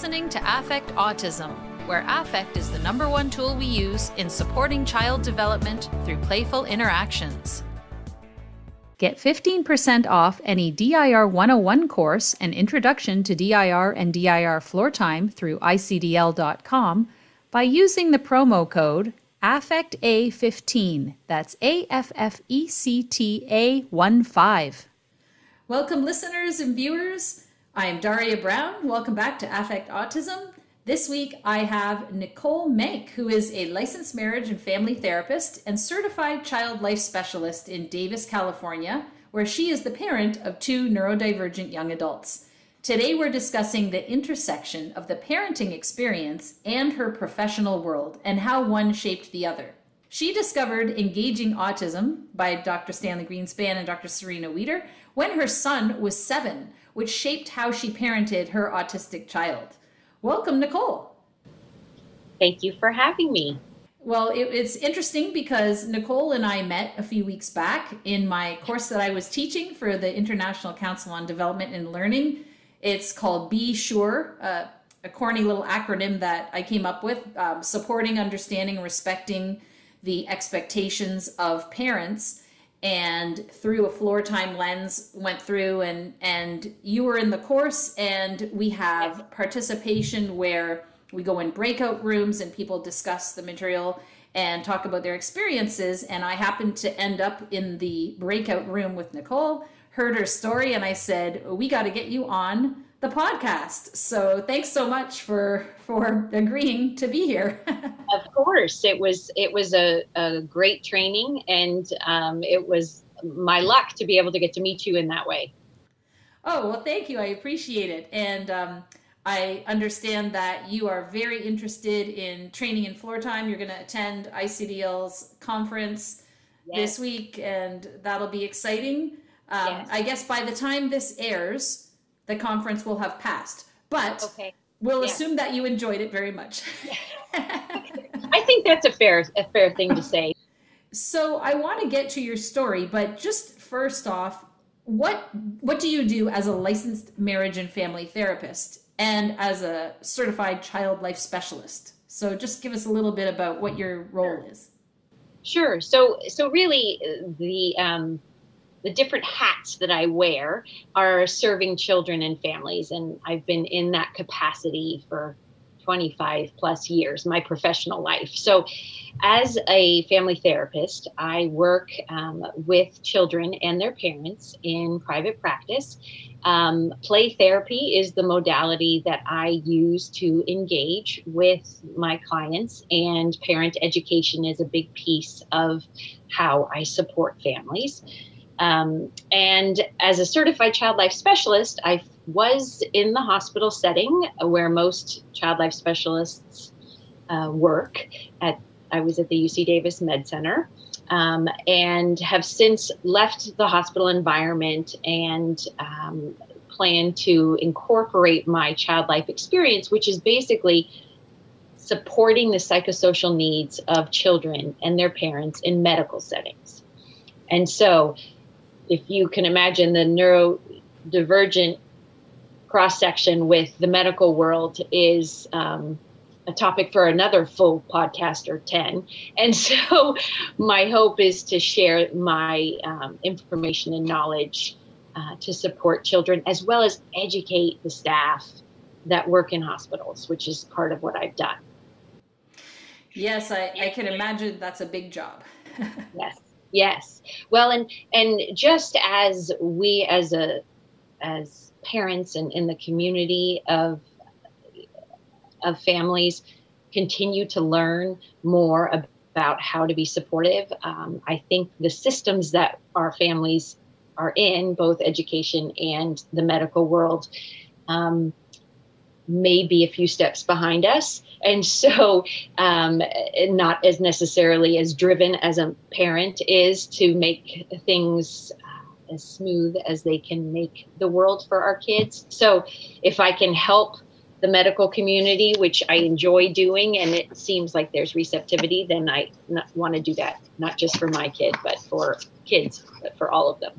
listening to Affect Autism, where affect is the number one tool we use in supporting child development through playful interactions. Get 15% off any DIR 101 course and introduction to DIR and DIR floor time through icdl.com by using the promo code AFFECTA15. That's A F F E C T A 1 5. Welcome, listeners and viewers. I am Daria Brown. Welcome back to Affect Autism. This week I have Nicole Mank, who is a licensed marriage and family therapist and certified child life specialist in Davis, California, where she is the parent of two neurodivergent young adults. Today we're discussing the intersection of the parenting experience and her professional world and how one shaped the other. She discovered Engaging Autism by Dr. Stanley Greenspan and Dr. Serena Wieder when her son was seven, which shaped how she parented her autistic child. Welcome, Nicole. Thank you for having me. Well, it, it's interesting because Nicole and I met a few weeks back in my course that I was teaching for the International Council on Development and Learning. It's called Be Sure, uh, a corny little acronym that I came up with, um, supporting, understanding, respecting the expectations of parents and through a floor time lens went through and and you were in the course and we have participation where we go in breakout rooms and people discuss the material and talk about their experiences. And i happened to end up in the breakout room with nicole heard her story and i said we got to get you on the podcast. So thanks so much for for agreeing to be here. of course, it was it was a, a great training, and um, it was my luck to be able to get to meet you in that way. Oh well, thank you. I appreciate it, and um, I understand that you are very interested in training in floor time. You're going to attend ICDL's conference yes. this week, and that'll be exciting. Um, yes. I guess by the time this airs the conference will have passed. But okay. we'll yeah. assume that you enjoyed it very much. I think that's a fair a fair thing to say. So I want to get to your story, but just first off, what what do you do as a licensed marriage and family therapist and as a certified child life specialist? So just give us a little bit about what your role is. Sure. So so really the um the different hats that I wear are serving children and families. And I've been in that capacity for 25 plus years, my professional life. So, as a family therapist, I work um, with children and their parents in private practice. Um, play therapy is the modality that I use to engage with my clients, and parent education is a big piece of how I support families. Um, and as a certified child life specialist, I was in the hospital setting where most child life specialists uh, work. At I was at the UC Davis Med Center. Um, and have since left the hospital environment and um, plan to incorporate my child life experience, which is basically supporting the psychosocial needs of children and their parents in medical settings. And so if you can imagine the neurodivergent cross section with the medical world is um, a topic for another full podcast or 10. And so my hope is to share my um, information and knowledge uh, to support children as well as educate the staff that work in hospitals, which is part of what I've done. Yes, I, I can imagine that's a big job. yes. Yes. Well, and and just as we as a as parents and in the community of of families continue to learn more about how to be supportive, um, I think the systems that our families are in, both education and the medical world, um, may be a few steps behind us. And so um, not as necessarily as driven as a parent is to make things uh, as smooth as they can make the world for our kids. So if i can help the medical community which i enjoy doing and it seems like there's receptivity then i want to do that not just for my kid but for kids but for all of them.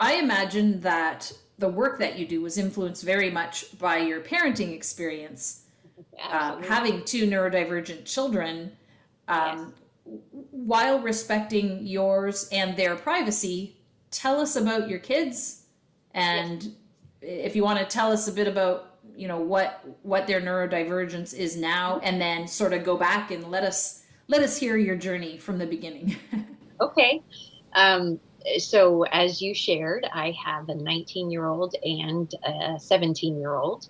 I imagine that the work that you do was influenced very much by your parenting experience. Uh, having two neurodivergent children, um, yes. while respecting yours and their privacy, tell us about your kids and yes. if you want to tell us a bit about you know what what their neurodivergence is now and then sort of go back and let us let us hear your journey from the beginning okay um, so as you shared i have a 19 year old and a 17 year old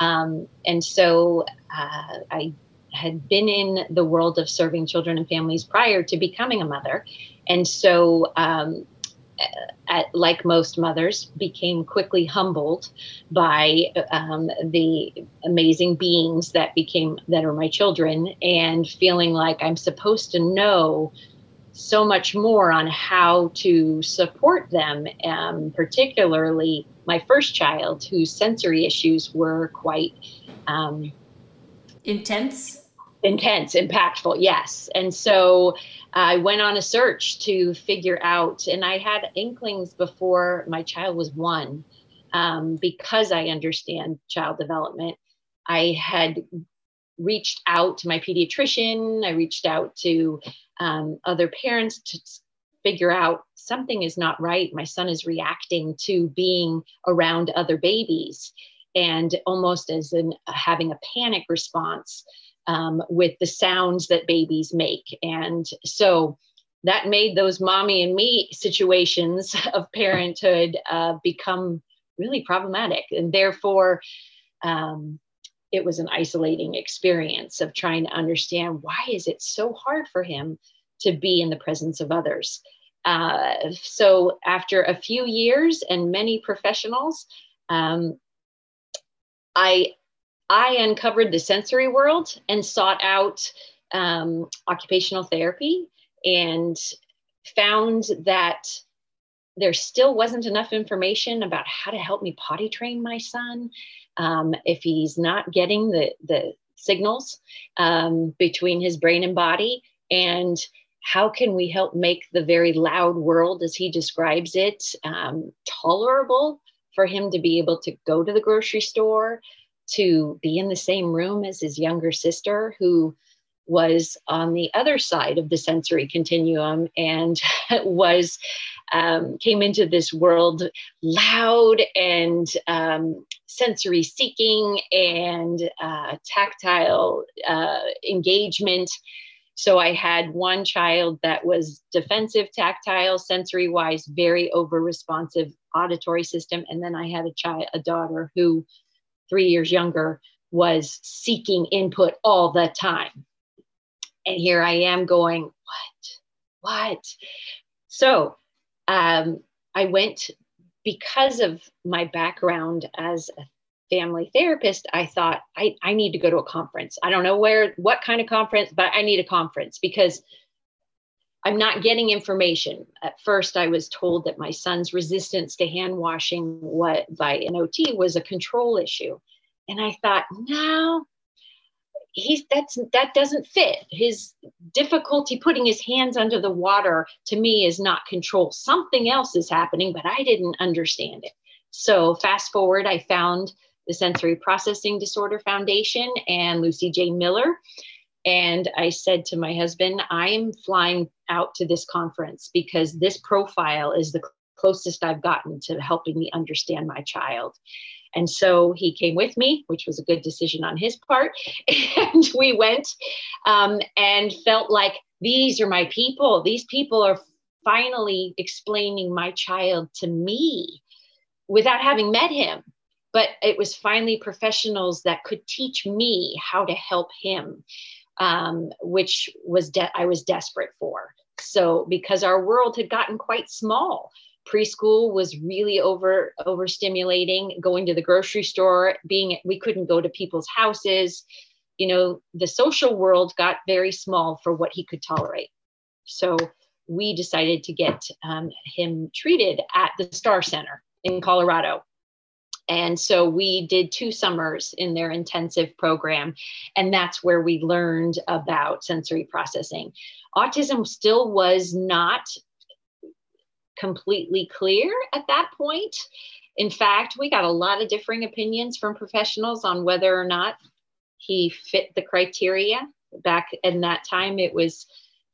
um, and so uh, i had been in the world of serving children and families prior to becoming a mother. And so um, at, like most mothers, became quickly humbled by um, the amazing beings that became that are my children, and feeling like I'm supposed to know so much more on how to support them, um, particularly my first child, whose sensory issues were quite um, intense. Intense, impactful, yes. And so I went on a search to figure out, and I had inklings before my child was one, um, because I understand child development. I had reached out to my pediatrician, I reached out to um, other parents to figure out something is not right. My son is reacting to being around other babies and almost as in having a panic response um, with the sounds that babies make. And so that made those mommy and me situations of parenthood uh, become really problematic. And therefore, um, it was an isolating experience of trying to understand why is it so hard for him to be in the presence of others. Uh, so after a few years and many professionals, um, I I uncovered the sensory world and sought out um, occupational therapy and found that there still wasn't enough information about how to help me potty train my son um, if he's not getting the, the signals um, between his brain and body and how can we help make the very loud world as he describes it um, tolerable for him to be able to go to the grocery store to be in the same room as his younger sister who was on the other side of the sensory continuum and was um, came into this world loud and um, sensory seeking and uh, tactile uh, engagement so i had one child that was defensive tactile sensory wise very over responsive auditory system and then i had a child a daughter who three years younger, was seeking input all the time. And here I am going, what? What? So um, I went because of my background as a family therapist, I thought I, I need to go to a conference. I don't know where, what kind of conference, but I need a conference because I'm not getting information. At first, I was told that my son's resistance to hand washing what by NOT was a control issue. And I thought, no, he's that's that doesn't fit. His difficulty putting his hands under the water to me is not control. Something else is happening, but I didn't understand it. So fast forward, I found the Sensory Processing Disorder Foundation and Lucy J. Miller and I said to my husband, I'm flying out to this conference because this profile is the closest I've gotten to helping me understand my child. And so he came with me, which was a good decision on his part. And we went um, and felt like these are my people. These people are finally explaining my child to me without having met him. But it was finally professionals that could teach me how to help him um, which was de- I was desperate for. So because our world had gotten quite small, preschool was really over overstimulating. Going to the grocery store, being we couldn't go to people's houses. You know, the social world got very small for what he could tolerate. So we decided to get um, him treated at the Star Center in Colorado. And so we did two summers in their intensive program. And that's where we learned about sensory processing. Autism still was not completely clear at that point. in fact, we got a lot of differing opinions from professionals on whether or not he fit the criteria. Back in that time, it was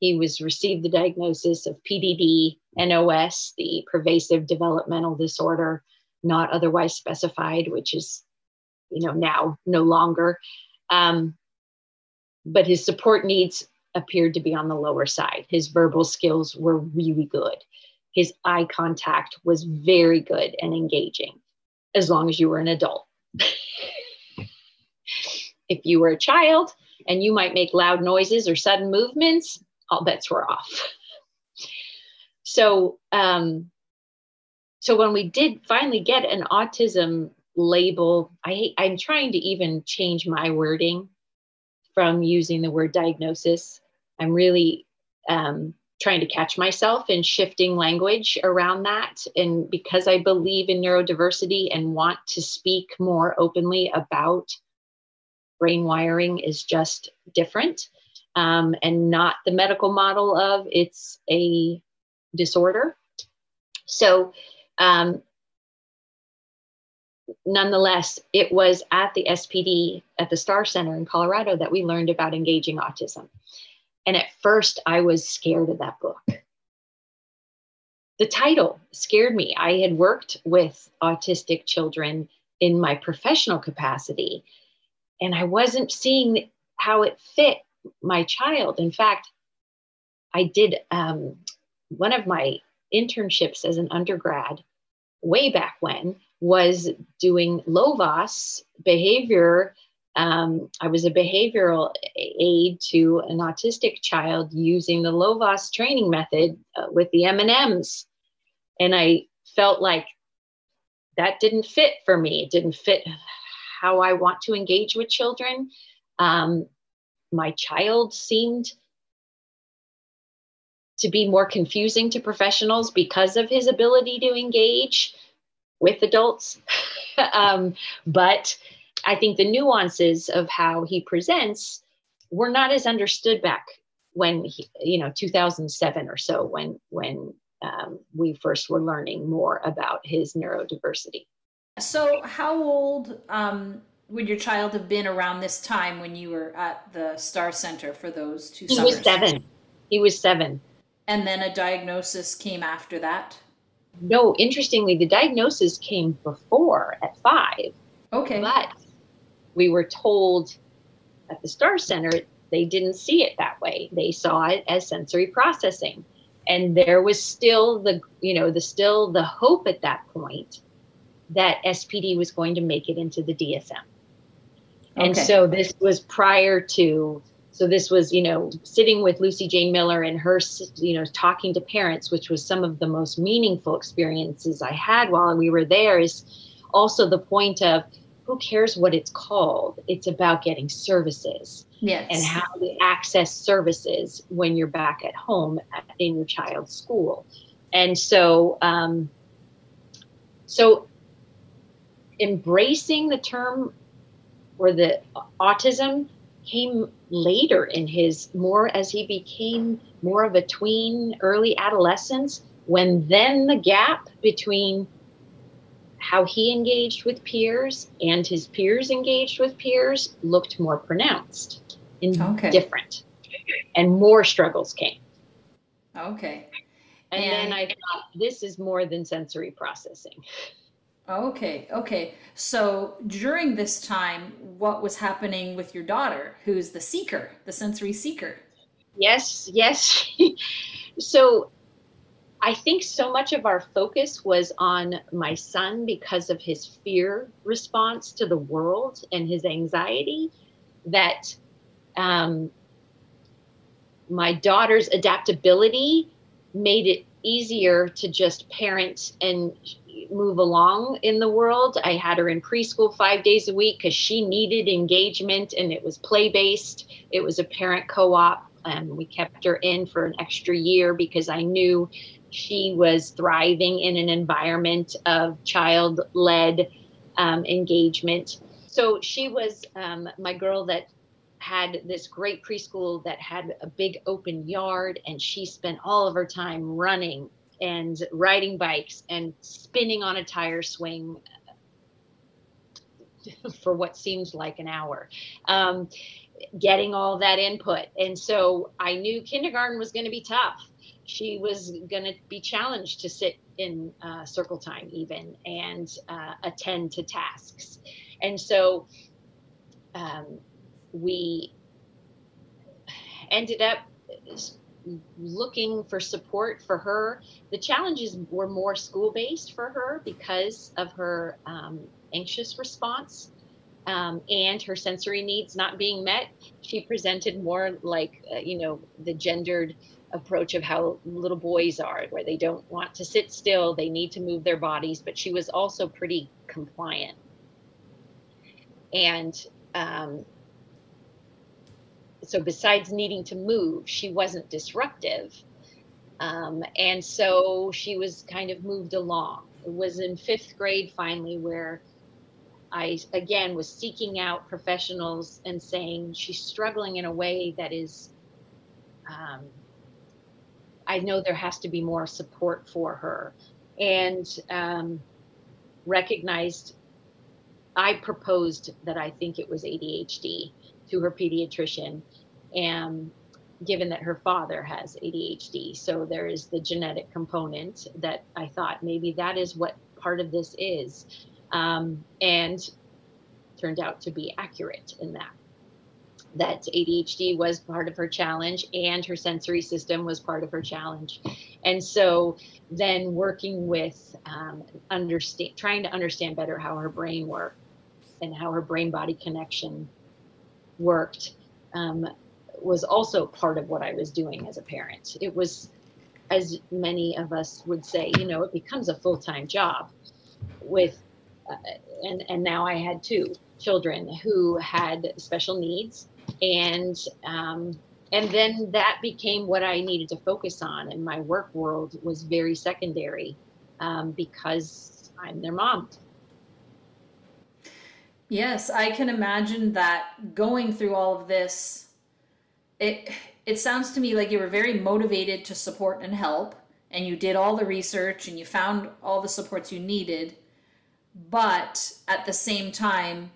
he was received the diagnosis of PDD, NOS, the pervasive developmental disorder, not otherwise specified, which is, you know, now no longer. Um, but his support needs appeared to be on the lower side. His verbal skills were really good. His eye contact was very good and engaging, as long as you were an adult. if you were a child and you might make loud noises or sudden movements, all bets were off. So, um, so when we did finally get an autism label, I I'm trying to even change my wording from using the word diagnosis. I'm really um, trying to catch myself and shifting language around that. And because I believe in neurodiversity and want to speak more openly about brain wiring is just different um, and not the medical model of it's a disorder. So, um, nonetheless, it was at the SPD at the Star Center in Colorado that we learned about engaging autism. And at first, I was scared of that book. The title scared me. I had worked with autistic children in my professional capacity, and I wasn't seeing how it fit my child. In fact, I did um, one of my internships as an undergrad way back when was doing Lovaas behavior um, I was a behavioral aid to an autistic child using the Lovaas training method uh, with the M&Ms. And I felt like that didn't fit for me. It didn't fit how I want to engage with children. Um, my child seemed to be more confusing to professionals because of his ability to engage with adults. um, but I think the nuances of how he presents were not as understood back when he, you know 2007 or so when when um, we first were learning more about his neurodiversity. So, how old um, would your child have been around this time when you were at the Star Center for those two? He summers? was seven. He was seven. And then a diagnosis came after that. No, interestingly, the diagnosis came before at five. Okay. But we were told at the Star Center they didn't see it that way. They saw it as sensory processing. And there was still the, you know, the still the hope at that point that SPD was going to make it into the DSM. Okay. And so this was prior to so this was you know sitting with lucy jane miller and her you know talking to parents which was some of the most meaningful experiences i had while we were there is also the point of who cares what it's called? It's about getting services. Yes. And how to access services when you're back at home in your child's school. And so, um, so embracing the term or the autism came later in his more as he became more of a tween, early adolescence, when then the gap between how he engaged with peers and his peers engaged with peers looked more pronounced and okay. different. And more struggles came. Okay. And, and, then i thought this is more than sensory processing. Okay okay. So during this time what was happening with your daughter who's the seeker the sensory seeker? Yes yes. So I think so much of our focus was on my son because of his fear response to the world and his anxiety that um, my daughter's adaptability made it easier to just parent and move along in the world. I had her in preschool five days a week because she needed engagement and it was play based. It was a parent co op. And we kept her in for an extra year because I knew she was thriving in an environment of child led um, engagement. So she was um, my girl that had this great preschool that had a big open yard, and she spent all of her time running and riding bikes and spinning on a tire swing for what seemed like an hour. Um, getting all that input. And so I knew kindergarten was going to be tough. She was going to be challenged to sit in uh, circle time, even and uh, attend to tasks. And so um, we ended up looking for support for her. The challenges were more school based for her because of her um, anxious response um, and her sensory needs not being met. She presented more like, uh, you know, the gendered approach of how little boys are, where they don't want to sit still, they need to move their bodies, but she was also pretty compliant. And um, so besides needing to move, she wasn't disruptive. Um, and so she was kind of moved along. It was in fifth grade finally where I again was seeking out professionals and saying she's struggling in a way that is. Um, I know there has to be more support for her, and um, recognized. I proposed that I think it was ADHD to her pediatrician, and given that her father has ADHD. So there is the genetic component that I thought maybe that is what part of this is. Um, and turned out to be accurate in that. That ADHD was part of her challenge and her sensory system was part of her challenge. And so then working with um, understand, trying to understand better how her brain worked and how her brain body connection worked um, was also part of what I was doing as a parent. It was, as many of us would say, you know, it becomes a full time job with, uh, and and now I had two children who had special needs, and um, and then that became what I needed to focus on, and my work world was very secondary um, because I'm their mom. Yes, I can imagine that going through all of this, it it sounds to me like you were very motivated to support and help, and you did all the research and you found all the supports you needed, but at the same time,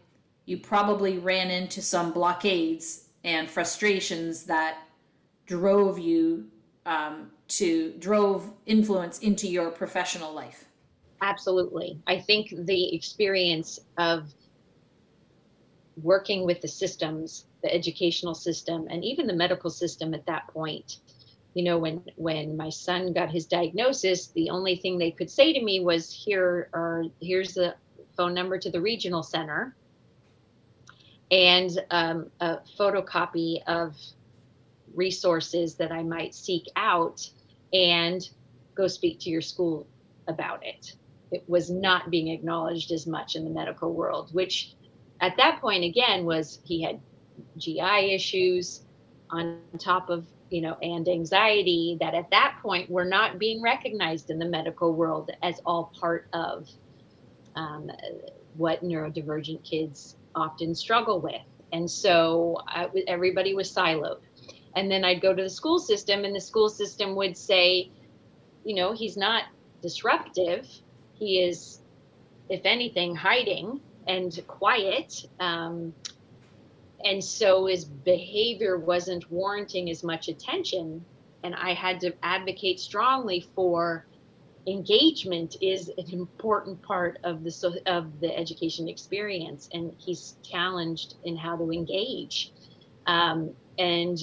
you probably ran into some blockades and frustrations that drove you um, to drove influence into your professional life. Absolutely, I think the experience of working with the systems, the educational system, and even the medical system at that point. You know, when when my son got his diagnosis, the only thing they could say to me was, "Here are here's the phone number to the regional center, and um, a photocopy of resources that I might seek out, and go speak to your school about it." It was not being acknowledged as much in the medical world, which at that point again was he had GI issues on top of you know and anxiety that at that point were not being recognized in the medical world as all part of um, what neurodivergent kids often struggle with. And so I, everybody was siloed. And then i'd go to the school system and the school system would say you know he's not disruptive. He is if anything hiding and quiet. Um, and so his behavior wasn't warranting as much attention. And I had to advocate strongly for engagement is an important part of the of the education experience, and he's challenged in how to engage. Um, and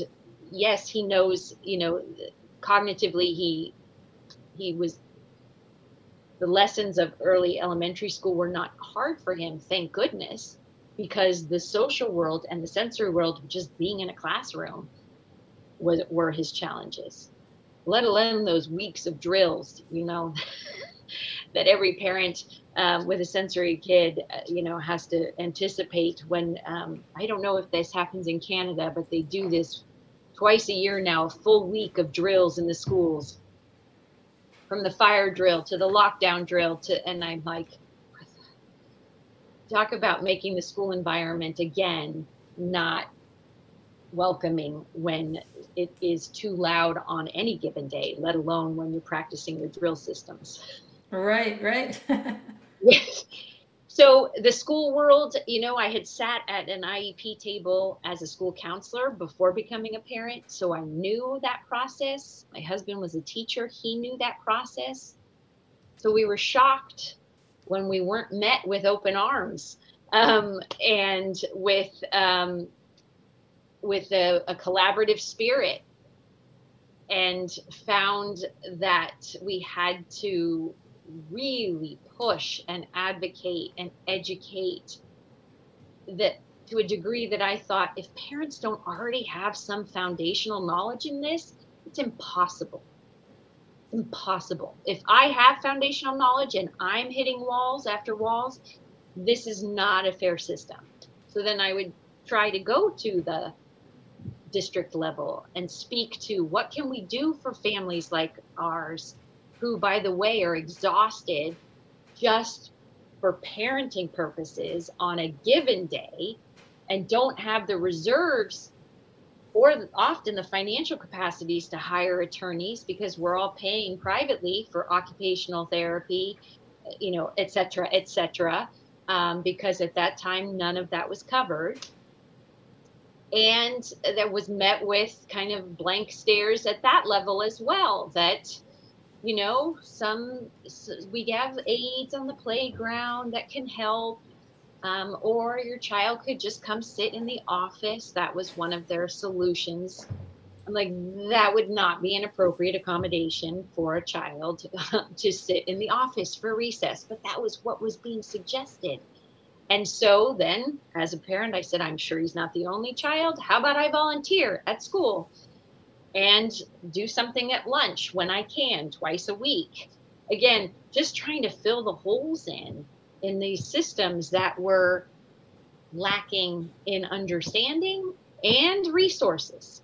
yes, he knows. You know, cognitively, he he was the lessons of early elementary school were not hard for him, thank goodness, because the social world and the sensory world, just being in a classroom, was, were his challenges. Let alone those weeks of drills, you know, that every parent um, with a sensory kid, uh, you know, has to anticipate when, um, I don't know if this happens in Canada, but they do this twice a year now, a full week of drills in the schools from the fire drill to the lockdown drill to and i'm like talk about making the school environment again not welcoming when it is too loud on any given day, let alone when you're practicing your drill systems. Right, right. yes. So the school world, you know, I had sat at an IEP table as a school counselor before becoming a parent, so I knew that process. My husband was a teacher, he knew that process. So we were shocked when we weren't met with open arms um, and with um, with a, a collaborative spirit and found that we had to really push and advocate and educate that to a degree that I thought if parents don't already have some foundational knowledge in this, it's impossible. Impossible. If I have foundational knowledge and I'm hitting walls after walls, this is not a fair system. So then I would try to go to the district level and speak to what can we do for families like ours who by the way are exhausted just for parenting purposes on a given day and don't have the reserves or often the financial capacities to hire attorneys because we're all paying privately for occupational therapy you know et cetera et cetera um, because at that time none of that was covered. And that was met with kind of blank stares at that level as well that you know some we have aides on the playground that can help um, or your child could just come sit in the office that was one of their solutions i'm like that would not be an appropriate accommodation for a child to sit in the office for recess but that was what was being suggested and so then, as a parent, I said, I'm sure he's not the only child. How about I volunteer at school and do something at lunch when I can, twice a week? Again, just trying to fill the holes in in these systems that were lacking in understanding and resources.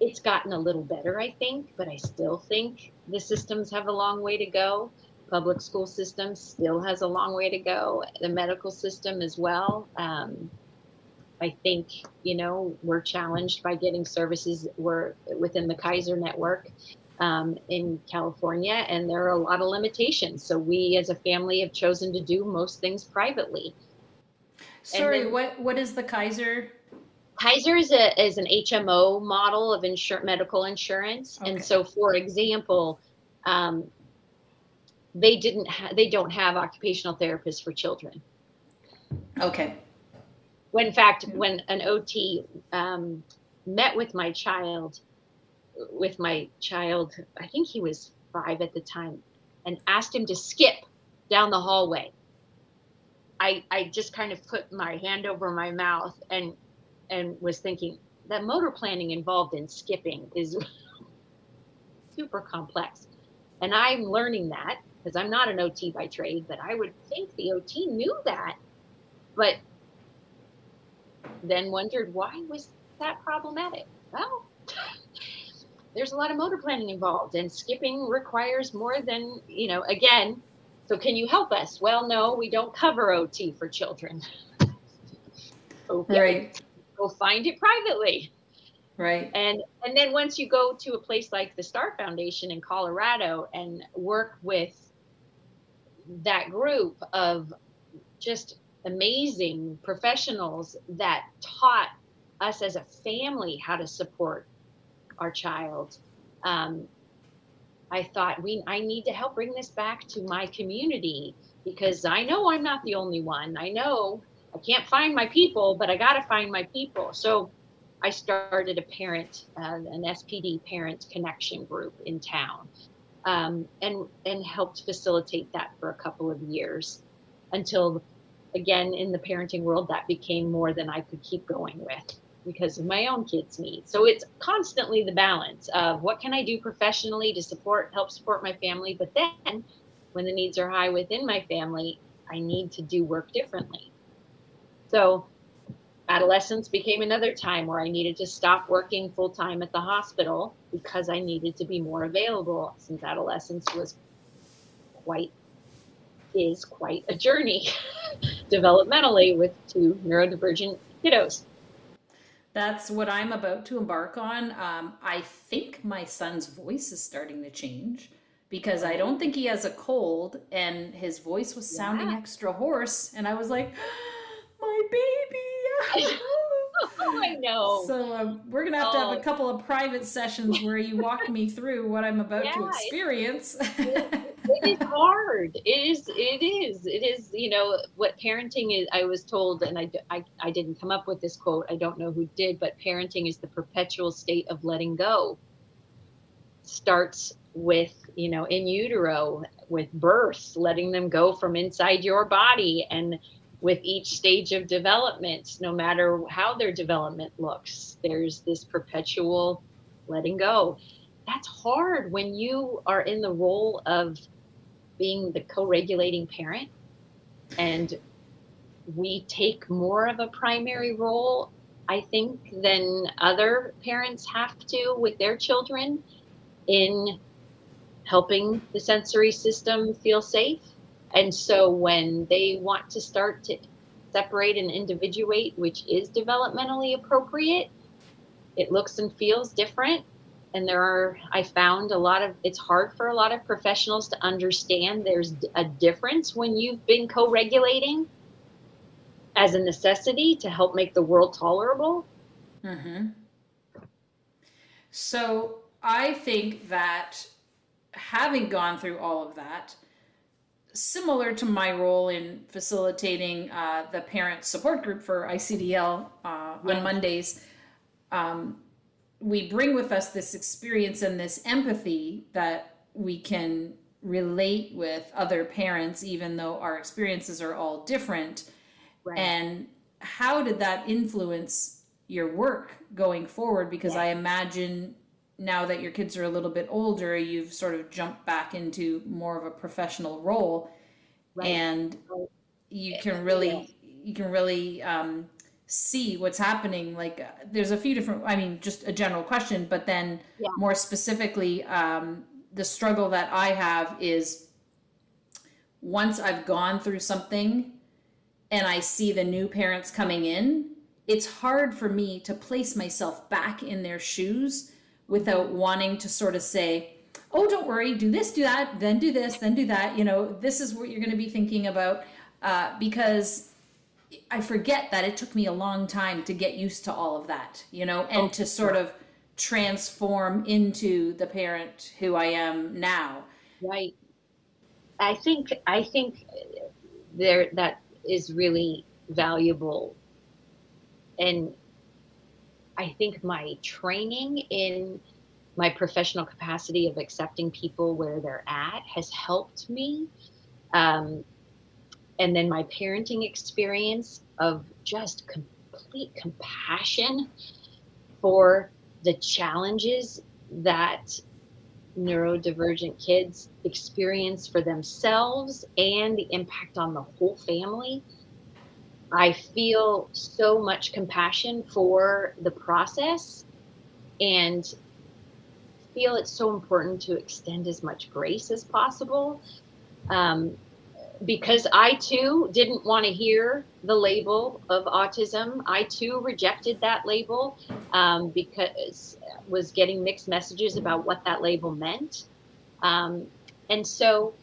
It's gotten a little better, I think, but I still think the systems have a long way to go public school system still has a long way to go. The medical system as well. Um, I think you know we're challenged by getting services. We're within the Kaiser network um, in California, and there are a lot of limitations. So we, as a family, have chosen to do most things privately. Sorry, then, what what is the Kaiser? Kaiser is a is an HMO model of insur- medical insurance, okay. and so, for example, um, they didn't ha- they don't have occupational therapists for children okay when in fact when an ot um, met with my child with my child i think he was five at the time and asked him to skip down the hallway i i just kind of put my hand over my mouth and and was thinking that motor planning involved in skipping is super complex and i'm learning that because I'm not an OT by trade, but I would think the OT knew that. But then wondered why was that problematic? Well, there's a lot of motor planning involved, and skipping requires more than, you know, again. So, can you help us? Well, no, we don't cover OT for children. okay. Right. Go find it privately. Right. And and then once you go to a place like the Star Foundation in Colorado and work with that group of just amazing professionals that taught us as a family how to support our child. Um, I thought we I need to help bring this back to my community because I know I'm not the only one. I know I can't find my people, but I got to find my people. So I started a parent, uh, an SPD parent connection group in town um, and and helped facilitate that for a couple of years until again in the parenting world that became more than I could keep going with because of my own kids' needs. So it's constantly the balance of what can I do professionally to support help support my family, but then when the needs are high within my family, I need to do work differently. So adolescence became another time where I needed to stop working full time at the hospital because I needed to be more available since adolescence was quite is quite a journey developmentally with two neurodivergent kiddos. That's what I'm about to embark on. Um, I think my son's voice is starting to change because I don't think he has a cold and his voice was sounding yeah. extra hoarse. And I was like, my baby. oh, I know. So um, we're going to have to have a oh. couple of private sessions where you walk me through what I'm about yeah, to experience. It, is hard. It is, it is, it is, you know, what parenting is, I was told, and I, I, I didn't come up with this quote. I don't know who did, but parenting is the perpetual state of letting go. Starts with you know in utero with birth letting them go from inside your body and with each stage of development no matter how their development looks there's this perpetual letting go that's hard when you are in the role of being the co-regulating parent and we take more of a primary role i think than other parents have to with their children in helping the sensory system feel safe. And so when they want to start to separate and individuate, which is developmentally appropriate, it looks and feels different. And there are, I found a lot of, it's hard for a lot of professionals to understand there's a difference when you've been co regulating as a necessity to help make the world tolerable. Mm-hmm. So I think that having gone through all of that, similar to my role in facilitating uh, the parent support group for ICDL uh, on Mondays, um, we bring with us this experience and this empathy that we can relate with other parents, even though our experiences are all different. Right. And how did that influence your work going forward? Because yeah. I imagine now that your kids are a little bit older, you've sort of jumped back into more of a professional role, right. and you can really you can really um, see what's happening. Like uh, there's a few different. I mean, just a general question, but then yeah. more specifically, um, the struggle that I have is once I've gone through something and I see the new parents coming in, it's hard for me to place myself back in their shoes without wanting to sort of say, oh, don't worry, do this, do that, then do this, then do that. You know, this is what you're going to be thinking about uh, because I forget that it took me a long time to get used to all of that, you know, and oh, to sort of transform into the parent who I am now. Right. I think I think there that is really valuable and I think my training in my professional capacity of accepting people where they're at has helped me. Um, and then my parenting experience of just complete compassion for the challenges that neurodivergent kids experience for themselves and the impact on the whole family I feel so much compassion for the process and feel it's so important to extend as much grace as possible. Um, because I too didn't want to hear the label of autism. I too rejected that label um, because was getting mixed messages about what that label meant. Um, and so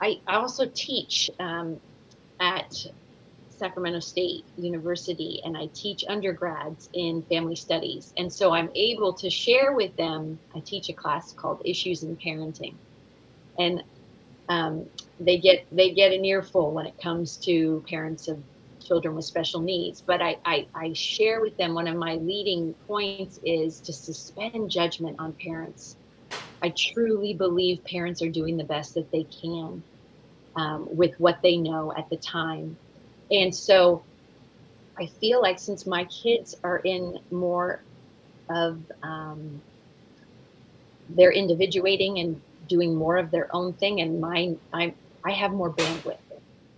I, I also teach um, at Sacramento State University and I teach undergrads in family studies. And so I'm able to share with them, I teach a class called Issues in Parenting. And um, they get they get an earful when it comes to parents of children with special needs. But I, I, I share with them one of my leading points is to suspend judgment on parents. I truly believe parents are doing the best that they can um, with what they know at the time and so I feel like since my kids are in more of um, they're individuating and doing more of their own thing, and mine, I I have more bandwidth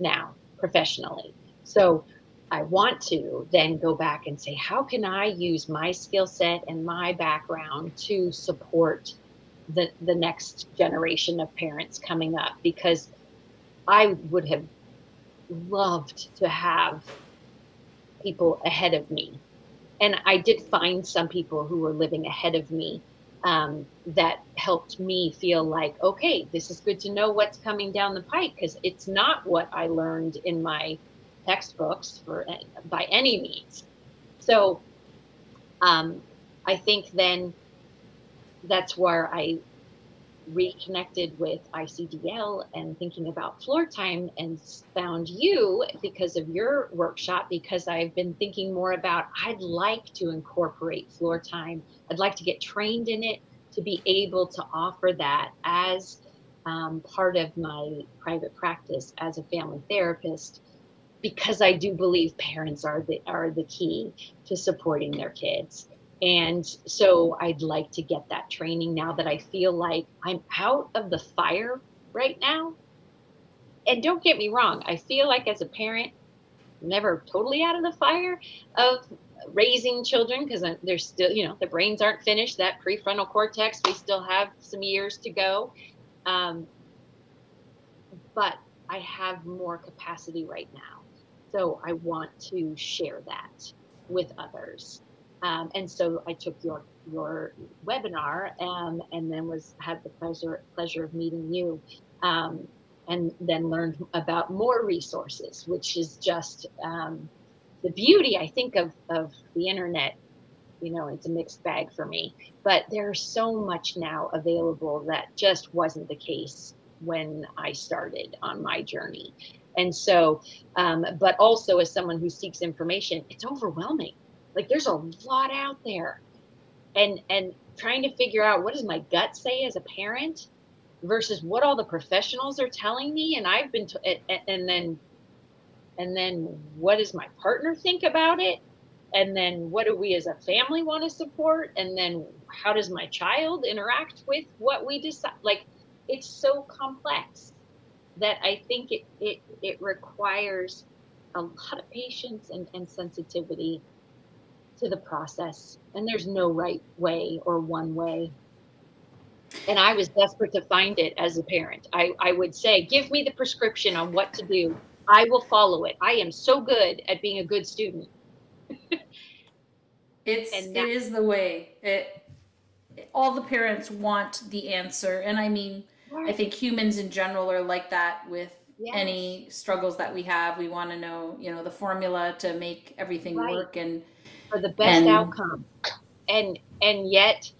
now professionally. So I want to then go back and say, how can I use my skill set and my background to support the the next generation of parents coming up? Because I would have loved to have people ahead of me and I did find some people who were living ahead of me um, that helped me feel like, okay, this is good to know what's coming down the pike because it's not what I learned in my textbooks for by any means. So um, I think then that's where I reconnected with ICDL and thinking about floor time and found you because of your workshop because I've been thinking more about I'd like to incorporate floor time. I'd like to get trained in it to be able to offer that as um, part of my private practice as a family therapist because I do believe parents are the are the key to supporting their kids. And so I'd like to get that training now that I feel like I'm out of the fire right now. And don't get me wrong, I feel like as a parent, never totally out of the fire of raising children because they're still, you know, the brains aren't finished. That prefrontal cortex, we still have some years to go. Um, but I have more capacity right now. So I want to share that with others. Um, and so I took your your webinar um, and then was had the pleasure pleasure of meeting you, um, and then learned about more resources, which is just um, the beauty I think of of the internet. You know, it's a mixed bag for me, but there's so much now available that just wasn't the case when I started on my journey. And so, um, but also as someone who seeks information, it's overwhelming like there's a lot out there. And and trying to figure out what does my gut say as a parent versus what all the professionals are telling me and I've been to, and then and then what does my partner think about it? And then what do we as a family want to support? And then how does my child interact with what we decide? Like it's so complex that I think it it, it requires a lot of patience and, and sensitivity to the process and there's no right way or one way. And i was desperate to find it as a parent. I, I would say give me the prescription on what to do. I will follow it. I am so good at being a good student. It's that, it is the way. It all the parents want the answer. And i mean right. i think humans in general are like that with yes. any struggles that we have. We want to know you know the formula to make everything right. work and for the best and, outcome. And and yet,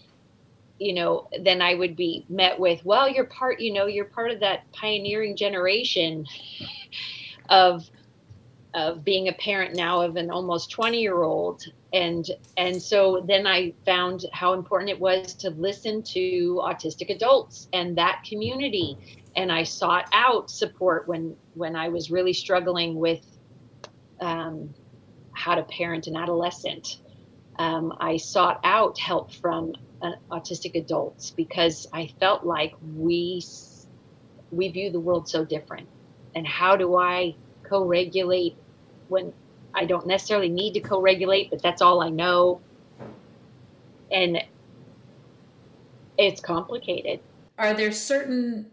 you know, then I would be met with, well, you're part, you know, you're part of that pioneering generation of of being a parent now of an almost 20 year old and and so then i found how important it was to listen to autistic adults and that community and i sought out support when when i was really struggling with um, how to parent an adolescent. Um, I sought out help from uh, autistic adults because I felt like we we view the world so different. And how do I co-regulate when I don't necessarily need to co-regulate, but that's all I know. And it's complicated. Are there certain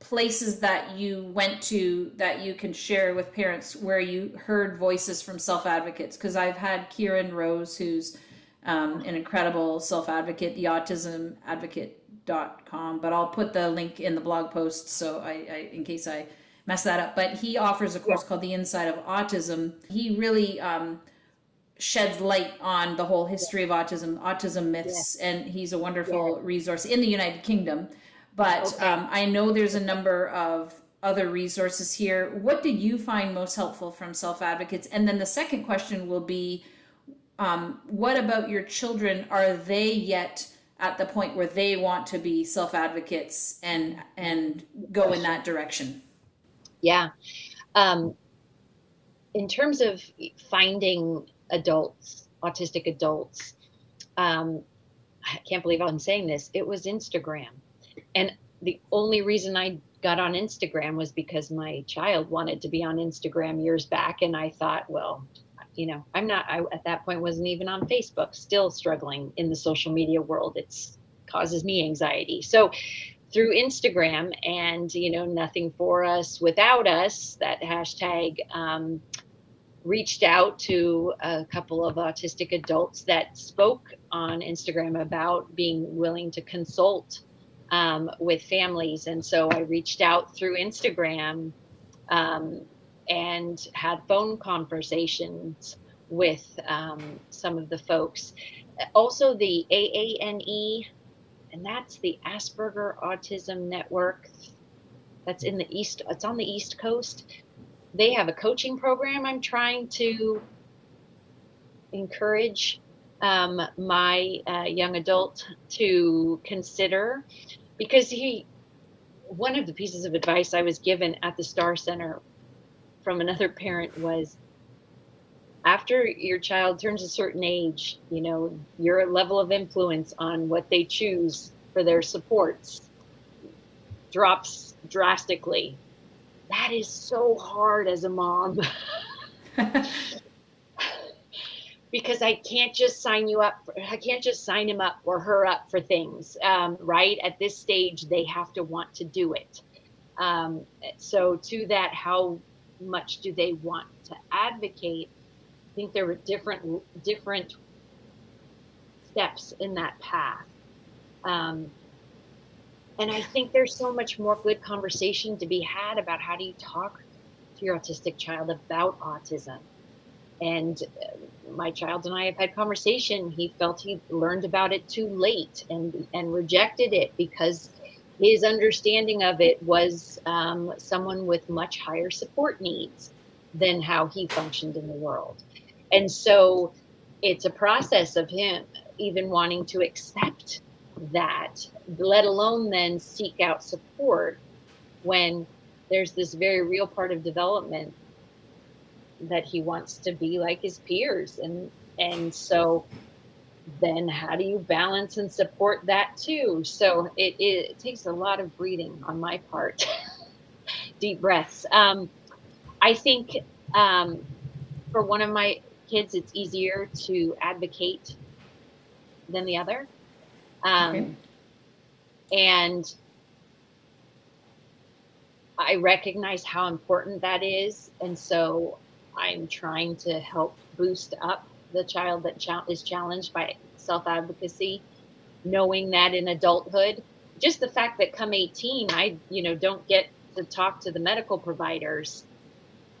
places that you went to that you can share with parents where you heard voices from self advocates? Because I've had Kieran Rose, who's um, an incredible self advocate, the autismadvocate.com, but I'll put the link in the blog post so I, I in case I mess that up. But he offers a course called The Inside of Autism. He really um, sheds light on the whole history of autism, autism myths, and he's a wonderful resource in the United Kingdom. But okay. um, I know there's a number of other resources here. What did you find most helpful from self advocates? And then the second question will be um, what about your children? Are they yet at the point where they want to be self advocates and and go in that direction? Yeah. Um, in terms of finding adults, autistic adults, um, I can't believe I'm saying this. It was Instagram. And the only reason I got on Instagram was because my child wanted to be on Instagram years back. And I thought, well, you know, I'm not, I at that point wasn't even on Facebook, still struggling in the social media world. It's causes me anxiety. So through Instagram and, you know, nothing for us without us, that hashtag, um, reached out to a couple of autistic adults that spoke on Instagram about being willing to consult um, with families. And so I reached out through Instagram um, and had phone conversations with um, some of the folks. Also, the AANE, and that's the Asperger Autism Network. That's in the East, it's on the East Coast. They have a coaching program I'm trying to encourage um, my uh, young adult to consider because he one of the pieces of advice I was given at the Star Center from another parent was after your child turns a certain age, you know, your level of influence on what they choose for their supports drops drastically. That is so hard as a mom. because I can't just sign you up. For, I can't just sign him up or her up for things, um, right? At this stage, they have to want to do it. Um, so, to that, how much do they want to advocate? I think there were different different steps in that path. Um, and I think there's so much more good conversation to be had about how do you talk to your autistic child about autism. And uh, my child and I have had conversation. He felt he learned about it too late and and rejected it because his understanding of it was um, someone with much higher support needs than how he functioned in the world. And so it's a process of him even wanting to accept that, let alone then seek out support when there's this very real part of development that he wants to be like his peers. And and so then how do you balance and support that too? So it, it, it takes a lot of breathing on my part. Deep breaths. Um, i think um, for one of my kids it's easier to advocate than the other. Um, okay. and i recognize how important that is. And so i'm trying to help boost up the child that is challenged by self advocacy, knowing that in adulthood, just the fact that come 18, I, you know, don't get to talk to the medical providers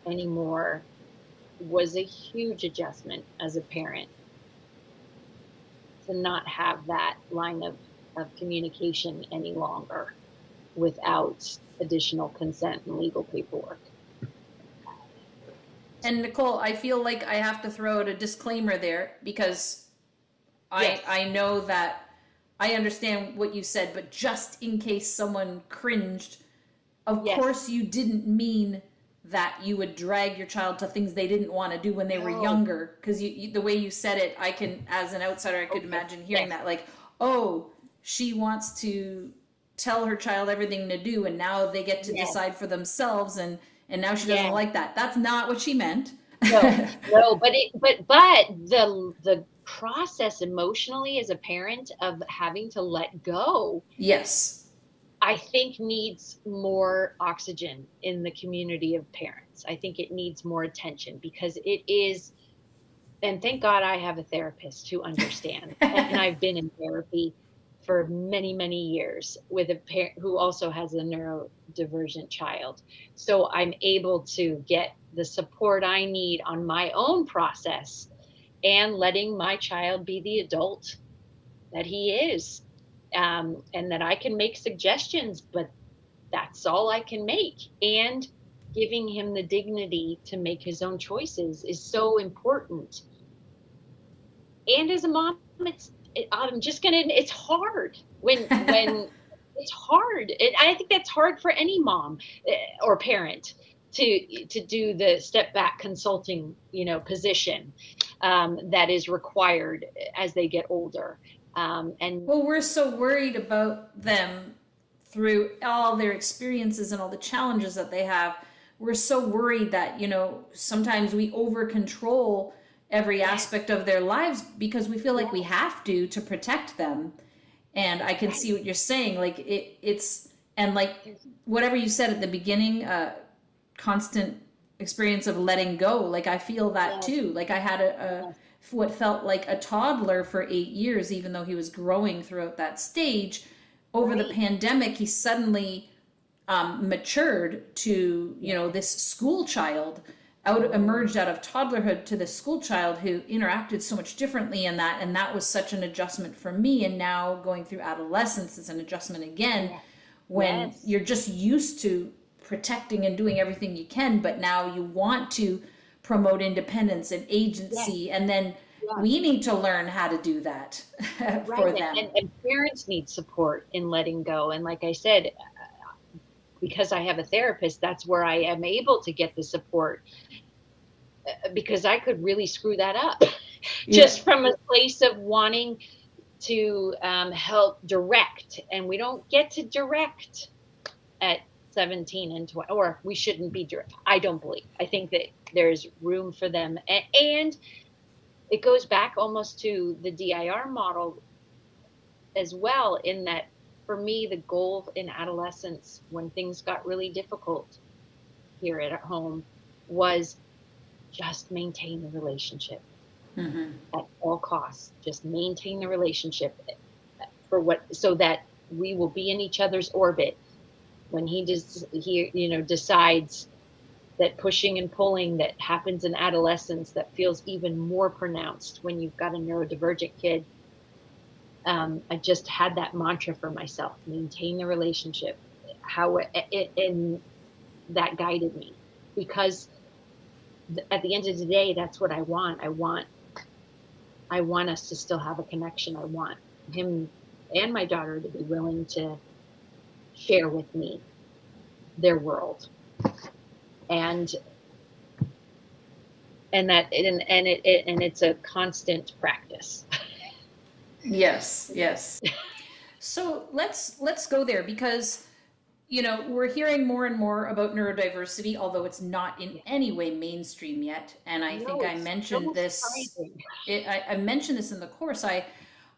anymore was a huge adjustment as a parent to not have that line of, of communication any longer without additional consent and legal paperwork. And Nicole, I feel like I have to throw out a disclaimer there because yes. I I know that I understand what you said, but just in case someone cringed, of yes. course you didn't mean that you would drag your child to things they didn't want to do when they no. were younger because you, you, the way you said it i can as an outsider i could okay. imagine hearing yes. that like oh she wants to tell her child everything to do and now they get to yes. decide for themselves and and now she doesn't yeah. like that. That's not what she meant. no, no, but it, but but the the process emotionally as a parent of having to let go. Yes. I think needs more oxygen in the community of parents. I think it needs more attention because it is and thank God I have a therapist who understands. and I've been in therapy for many many years with a parent who also has a neurodivergent child. So i'm able to get the support i need on my own process and letting my child be the adult that he is um, and that i can make suggestions but that's all i can make. And giving him the dignity to make his own choices is so important. And as a mom it's it, I'm just gonna. It's hard when when it's hard. It, I think that's hard for any mom eh, or parent to to do the step back consulting you know position um, that is required as they get older. Um, and well, we're so worried about them through all their experiences and all the challenges that they have. We're so worried that you know sometimes we over control every aspect of their lives because we feel like we have to to protect them. And i can see what you're saying like it it's and like whatever you said at the beginning uh constant experience of letting go. Like I feel that too. Like I had a, a what felt like a toddler for eight years, even though he was growing throughout that stage. Over the pandemic, he suddenly um, matured to you know this school child out emerged out of toddlerhood to the school child who interacted so much differently in that and that was such an adjustment for me. And now going through adolescence is an adjustment again when Yes. you're just used to protecting and doing everything you can but now you want to promote independence and agency and then we need to learn how to do that for right. them. And, and parents need support in letting go. And like i said because i have a therapist that's where i am able to get the support Uh, because i could really screw that up. Just from a place of wanting to um, help direct and we don't get to direct at 17 and 20 or we shouldn't be direct i don't believe. I think that there's room for them and it goes back almost to the DIR model as well in that for me the goal in adolescence when things got really difficult here at home was just maintain the relationship Mhm. at all costs just maintain the relationship for what so that we will be in each other's orbit when he does he you know decides that pushing and pulling that happens in adolescence that feels even more pronounced when you've got a neurodivergent kid um, i just had that mantra for myself maintain the relationship how it, it, and that guided me because at the end of the day that's what i want i want I want us to still have a connection. I want him and my daughter to be willing to share with me their world. And and that and, and it, it and it's a constant practice. Yes, yes. so let's let's go there because you know we're hearing more and more about neurodiversity, although it's not in any way mainstream yet. And I think I mentioned this. It, I, I mentioned this in the course. I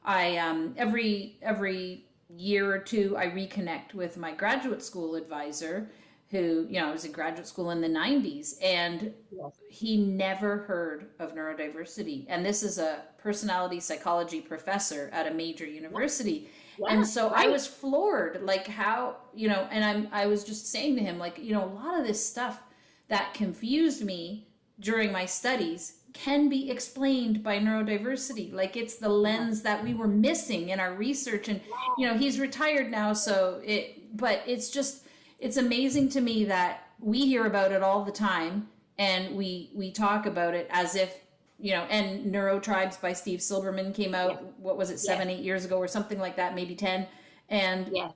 I um, every every year or two I reconnect with my graduate school advisor, who you know I was in graduate school in the '90s, and Yes. he never heard of neurodiversity. And this is a personality psychology professor at a major university. Yeah, and so I was floored, like how, you know, and I'm I was just saying to him, like, you know, a lot of this stuff that confused me during my studies can be explained by neurodiversity. Like it's the lens that we were missing in our research. And, you know, he's retired now, so it but it's just it's amazing to me that we hear about it all the time and we we talk about it as if you know and neurotribes by steve silberman came out Yeah. what was it seven eight years ago or something like that maybe 10 and Yes.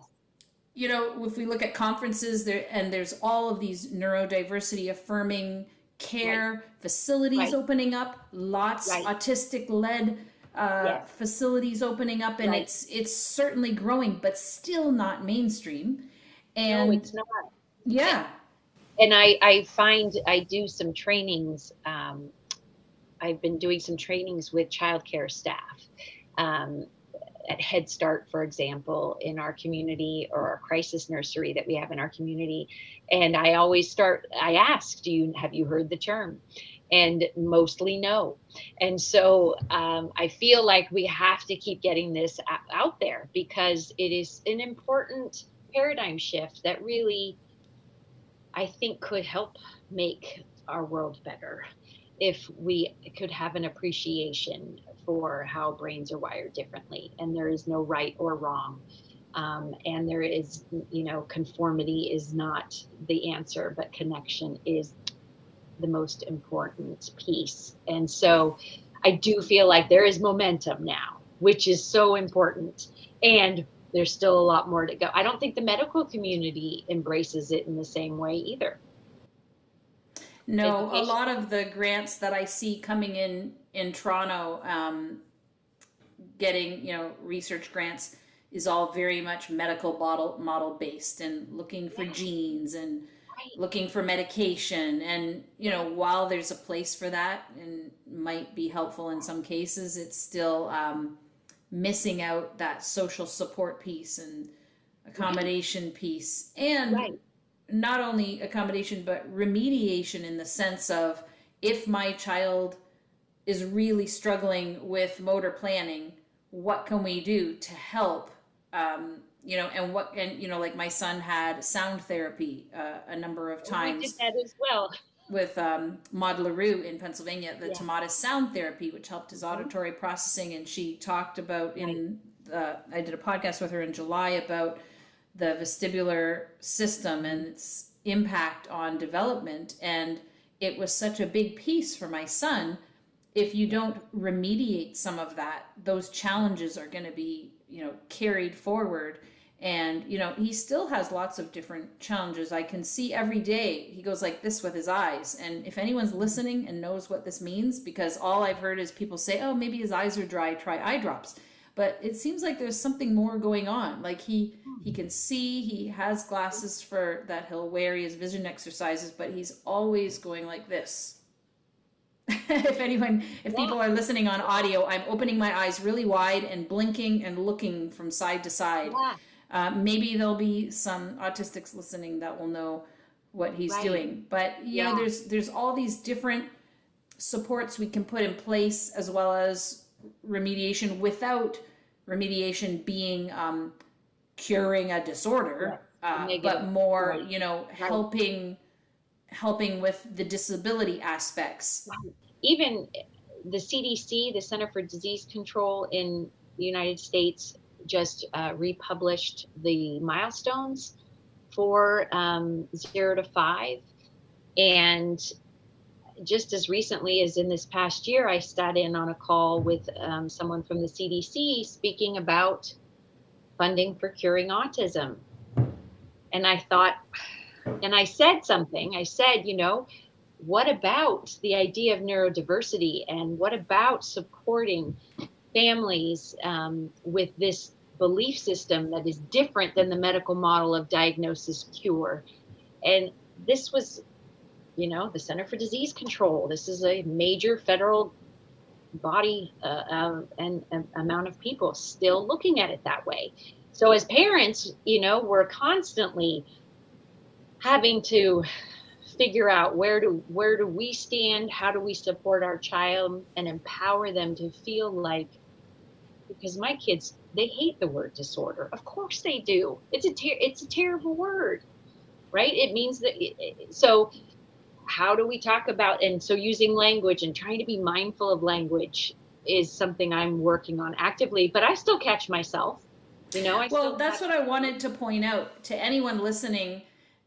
you know if we look at conferences there and there's all of these neurodiversity affirming care facilities Right. opening up lots Right. autistic led uh, Yes. facilities opening up and Right. it's it's certainly growing but still not mainstream and no, it's not. yeah and I, I find I do some trainings. Um, I've been doing some trainings with childcare staff um, at Head Start, for example, in our community, or our crisis nursery that we have in our community. And I always start. I ask, "Do you have you heard the term?" And mostly no. And so um, I feel like we have to keep getting this out there because it is an important paradigm shift that really I think could help make our world better if we could have an appreciation for how brains are wired differently and there is no right or wrong. Um, and there is, you know, conformity is not the answer, but connection is the most important piece. And so I do feel like there is momentum now, which is so important. And there's still a lot more to go. I don't think the medical community embraces it in the same way either. No, a lot of the grants that I see coming in in Toronto, um, getting you know research grants, is all very much medical model model based and looking for Yeah. genes and Right. looking for medication. And you know, while there's a place for that and might be helpful in some cases, it's still um, missing out that social support piece and accommodation piece. And Right. not only accommodation but remediation in the sense of if my child is really struggling with motor planning what can we do to help um, you know and what and you know like my son had sound therapy uh, a number of times we did that as well with um, Maude Le Roux in Pennsylvania, the yeah. sound therapy, which helped his mm-hmm. auditory processing. And she talked about in the, I did a podcast with her in July about the vestibular system and its impact on development. And it was such a big piece for my son. If you don't remediate some of that, those challenges are going to be, you know, carried forward and you know he still has lots of different challenges. I can see every day he goes like this with his eyes. And if anyone's listening and knows what this means because all i've heard is people say oh maybe his eyes are dry try eye drops. But it seems like there's something more going on. Like he he can see he has glasses for that he'll wear he has vision exercises but he's always going like this. If anyone if yeah. people are listening on audio i'm opening my eyes really wide and blinking and looking from side to side. Yeah uh, maybe there'll be some autistics listening that will know what he's right. doing. But you yeah. know, there's there's all these different supports we can put in place as well as remediation without remediation being um, curing a disorder, uh, but more right. you know helping helping with the disability aspects. Even the CDC, the Center for Disease Control in the United States, just uh, republished the milestones for um, zero to five. And just as recently as in this past year, I sat in on a call with um, someone from the CDC speaking about funding for curing autism. And I thought, and I said something. I said, you know, what about the idea of neurodiversity and what about supporting families um, with this belief system that is different than the medical model of diagnosis cure. And this was, you know, the Center for Disease Control. This is a major federal body uh, uh, and, and amount of people still looking at it that way. So as parents, you know, we're constantly having to figure out where do where do we stand how do we support our child and empower them to feel like because my kids they hate the word disorder. Of course they do. It's a ter- it's a terrible word, right? It means that. So, how do we talk about and so using language and trying to be mindful of language is something I'm working on actively. But I still catch myself. You know. I well, that's what I wanted to point out to anyone listening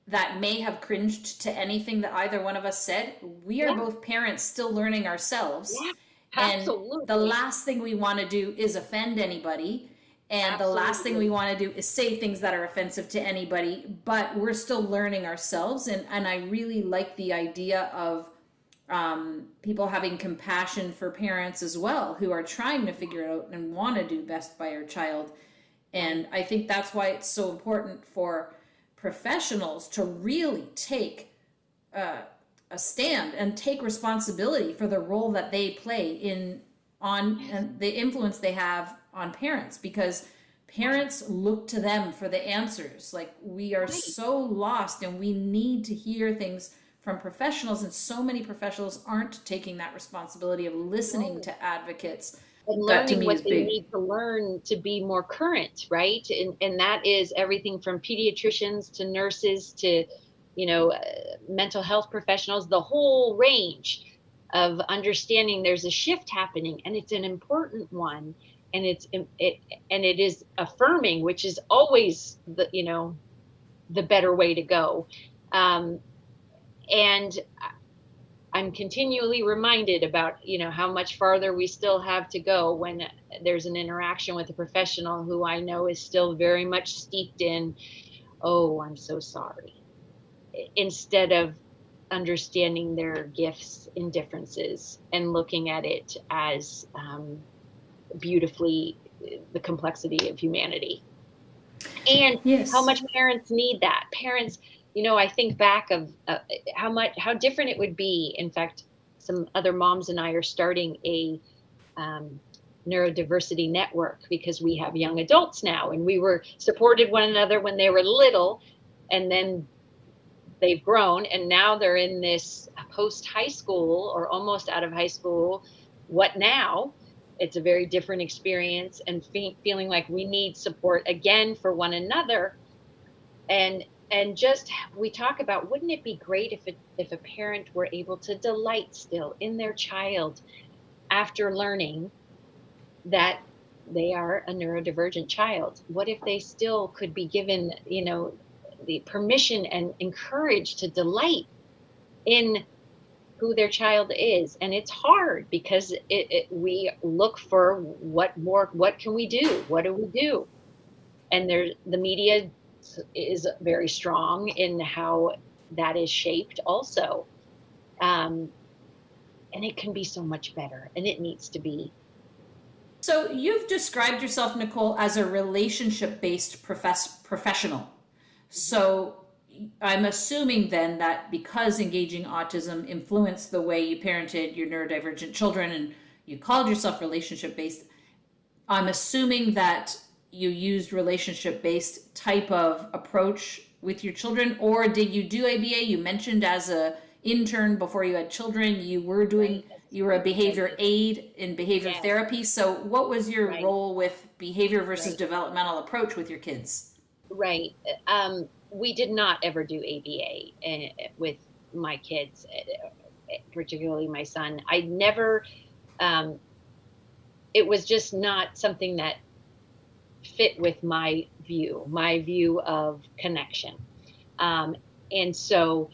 that may have cringed to anything that either one of us said. We are yeah. both parents still learning ourselves. Yeah. Absolutely. And the last thing we want to do is offend anybody. And Absolutely. the last thing we want to do is say things that are offensive to anybody, but we're still learning ourselves. And, and I really like the idea of um, people having compassion for parents as well who are trying to figure it out and want to do best by their child. And I think that's why it's so important for professionals to really take uh, a stand and take responsibility for the role that they play in on and the influence they have on parents because parents look to them for the answers. Like we are right. so lost and we need to hear things from professionals and so many professionals aren't taking that responsibility of listening to advocates and learning what they big. need to learn to be more current right and, and that is everything from pediatricians to nurses to you know uh, mental health professionals the whole range of understanding there's a shift happening and it's an important one and it's it and it is affirming which is always the you know the better way to go. Um, and i'm continually reminded about you know how much farther we still have to go when there's an interaction with a professional who i know is still very much steeped in oh i'm so sorry instead of understanding their gifts and differences and looking at it as um, beautifully the complexity of humanity. And yes. how much parents need that. Parents you know i think back of uh, how much how different it would be. In fact some other moms and i are starting a um, neurodiversity network because we have young adults now and we were supported one another when they were little and then they've grown and now they're in this post high school or almost out of high school what now it's a very different experience and fe- feeling like we need support again for one another. And and just we talk about wouldn't it be great if it, if a parent were able to delight still in their child after learning that they are a neurodivergent child? What if they still could be given you know the permission and encouraged to delight in who their child is and it's hard because it, it, we look for what more what can we do? What do we do? And there the media is very strong in how that is shaped also. Um, and it can be so much better and it needs to be. So you've described yourself nicole as a relationship based profess- professional. So I'm assuming then that because engaging autism influenced the way you parented your neurodivergent children and you called yourself relationship based, I'm assuming that you used relationship based type of approach with your children or did you do ABA? You mentioned as a intern before you had children, you were doing you were a behavior aid in behavior yeah. therapy. So what was your right. role with behavior versus right. developmental approach with your kids? Right. Um, we did not ever do ABA eh, with my kids, eh, particularly my son. I never, um, it was just not something that fit with my view, my view of connection. Um, and so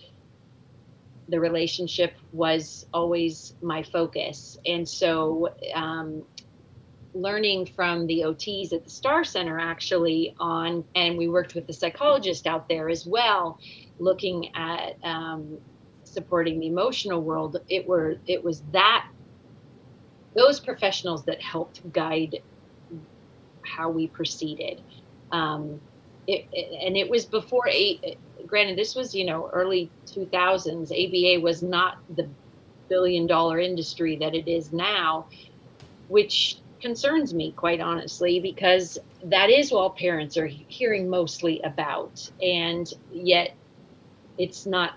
the relationship was always my focus. And so um, learning from the OTs at the Star Center actually on, and we worked with the psychologist out there as well, looking at um, supporting the emotional world. It were it was that those professionals that helped guide how we proceeded. Um, it, it, and it was before eight. Granted, this was you know early 2000s. ABA was not the billion dollar industry that it is now, which concerns me, quite honestly, because that is all parents are hearing mostly about. And yet it's not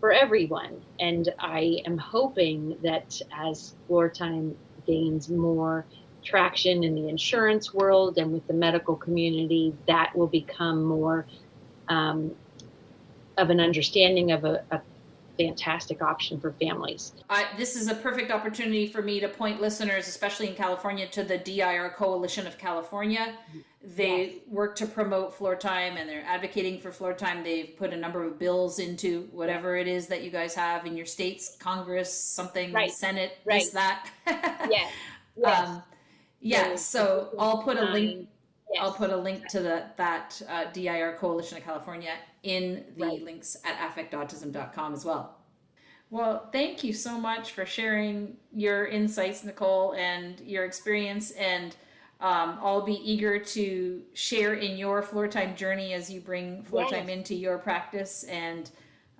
for everyone. And I am hoping that as floor time gains more traction in the insurance world and with the medical community, that will become more um, of an understanding of a, a fantastic option for families. I, this is a perfect opportunity for me to point listeners, especially in California, to the DIR Coalition of California. They yes. work to promote floor time and they're advocating for floor time. They've put a number of bills into whatever it is that you guys have in your states, Congress, something, right. Senate, right. this, that. yes. yes. Um, yeah. Yes. So I'll put a link. Yes. I'll put a link to the, that uh, DIR Coalition of California in the right. links at affectautism.com as well. Well, thank you so much for sharing your insights, Nicole, and your experience. And um, I'll be eager to share in your floor time journey as you bring floor yes. time into your practice. And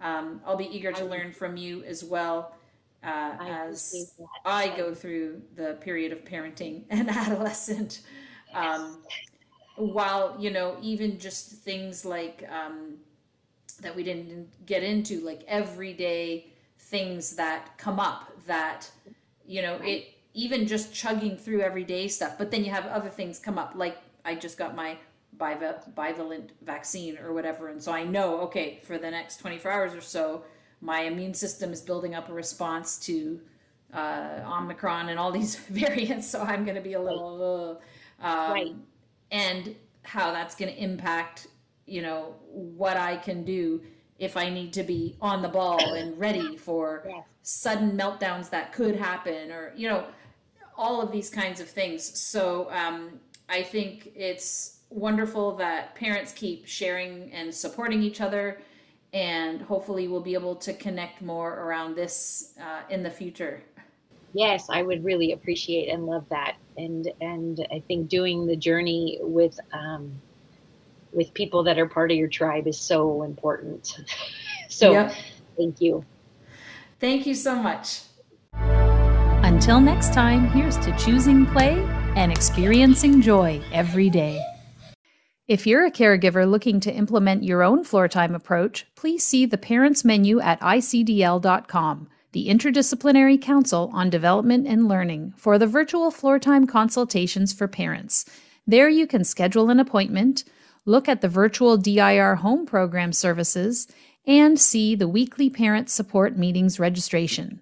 um, I'll be eager to learn from you as well uh, as I go through the period of parenting and adolescent. Um, while, you know, even just things like um, that we didn't get into, like everyday things that come up that, you know, it even just chugging through everyday stuff. But then you have other things come up, like I just got my bivalent vaccine or whatever. And so I know, okay, for the next 24 hours or so, my immune system is building up a response to uh, Omicron and all these variants. So I'm going to be a little, uh, um, right. and how that's going to impact you know what I can do if I need to be on the ball and ready for yes. sudden meltdowns that could happen, or you know, all of these kinds of things. So um, I think it's wonderful that parents keep sharing and supporting each other, and hopefully we'll be able to connect more around this uh, in the future. Yes, I would really appreciate and love that, and and I think doing the journey with. Um, with people that are part of your tribe is so important. so yep. thank you. Thank you so much. Until next time, here's to choosing play and experiencing joy every day. If you're a caregiver looking to implement your own floor time approach, please see the Parents menu at icdl.com, the Interdisciplinary Council on Development and Learning, for the virtual floor time consultations for parents. There you can schedule an appointment, look at the virtual DIR home program services, and see the weekly parent support meetings registration.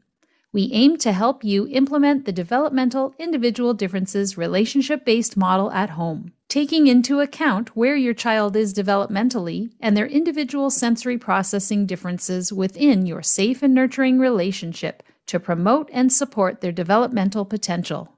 We aim to help you implement the developmental individual differences relationship based model at home, taking into account where your child is developmentally and their individual sensory processing differences within your safe and nurturing relationship to promote and support their developmental potential.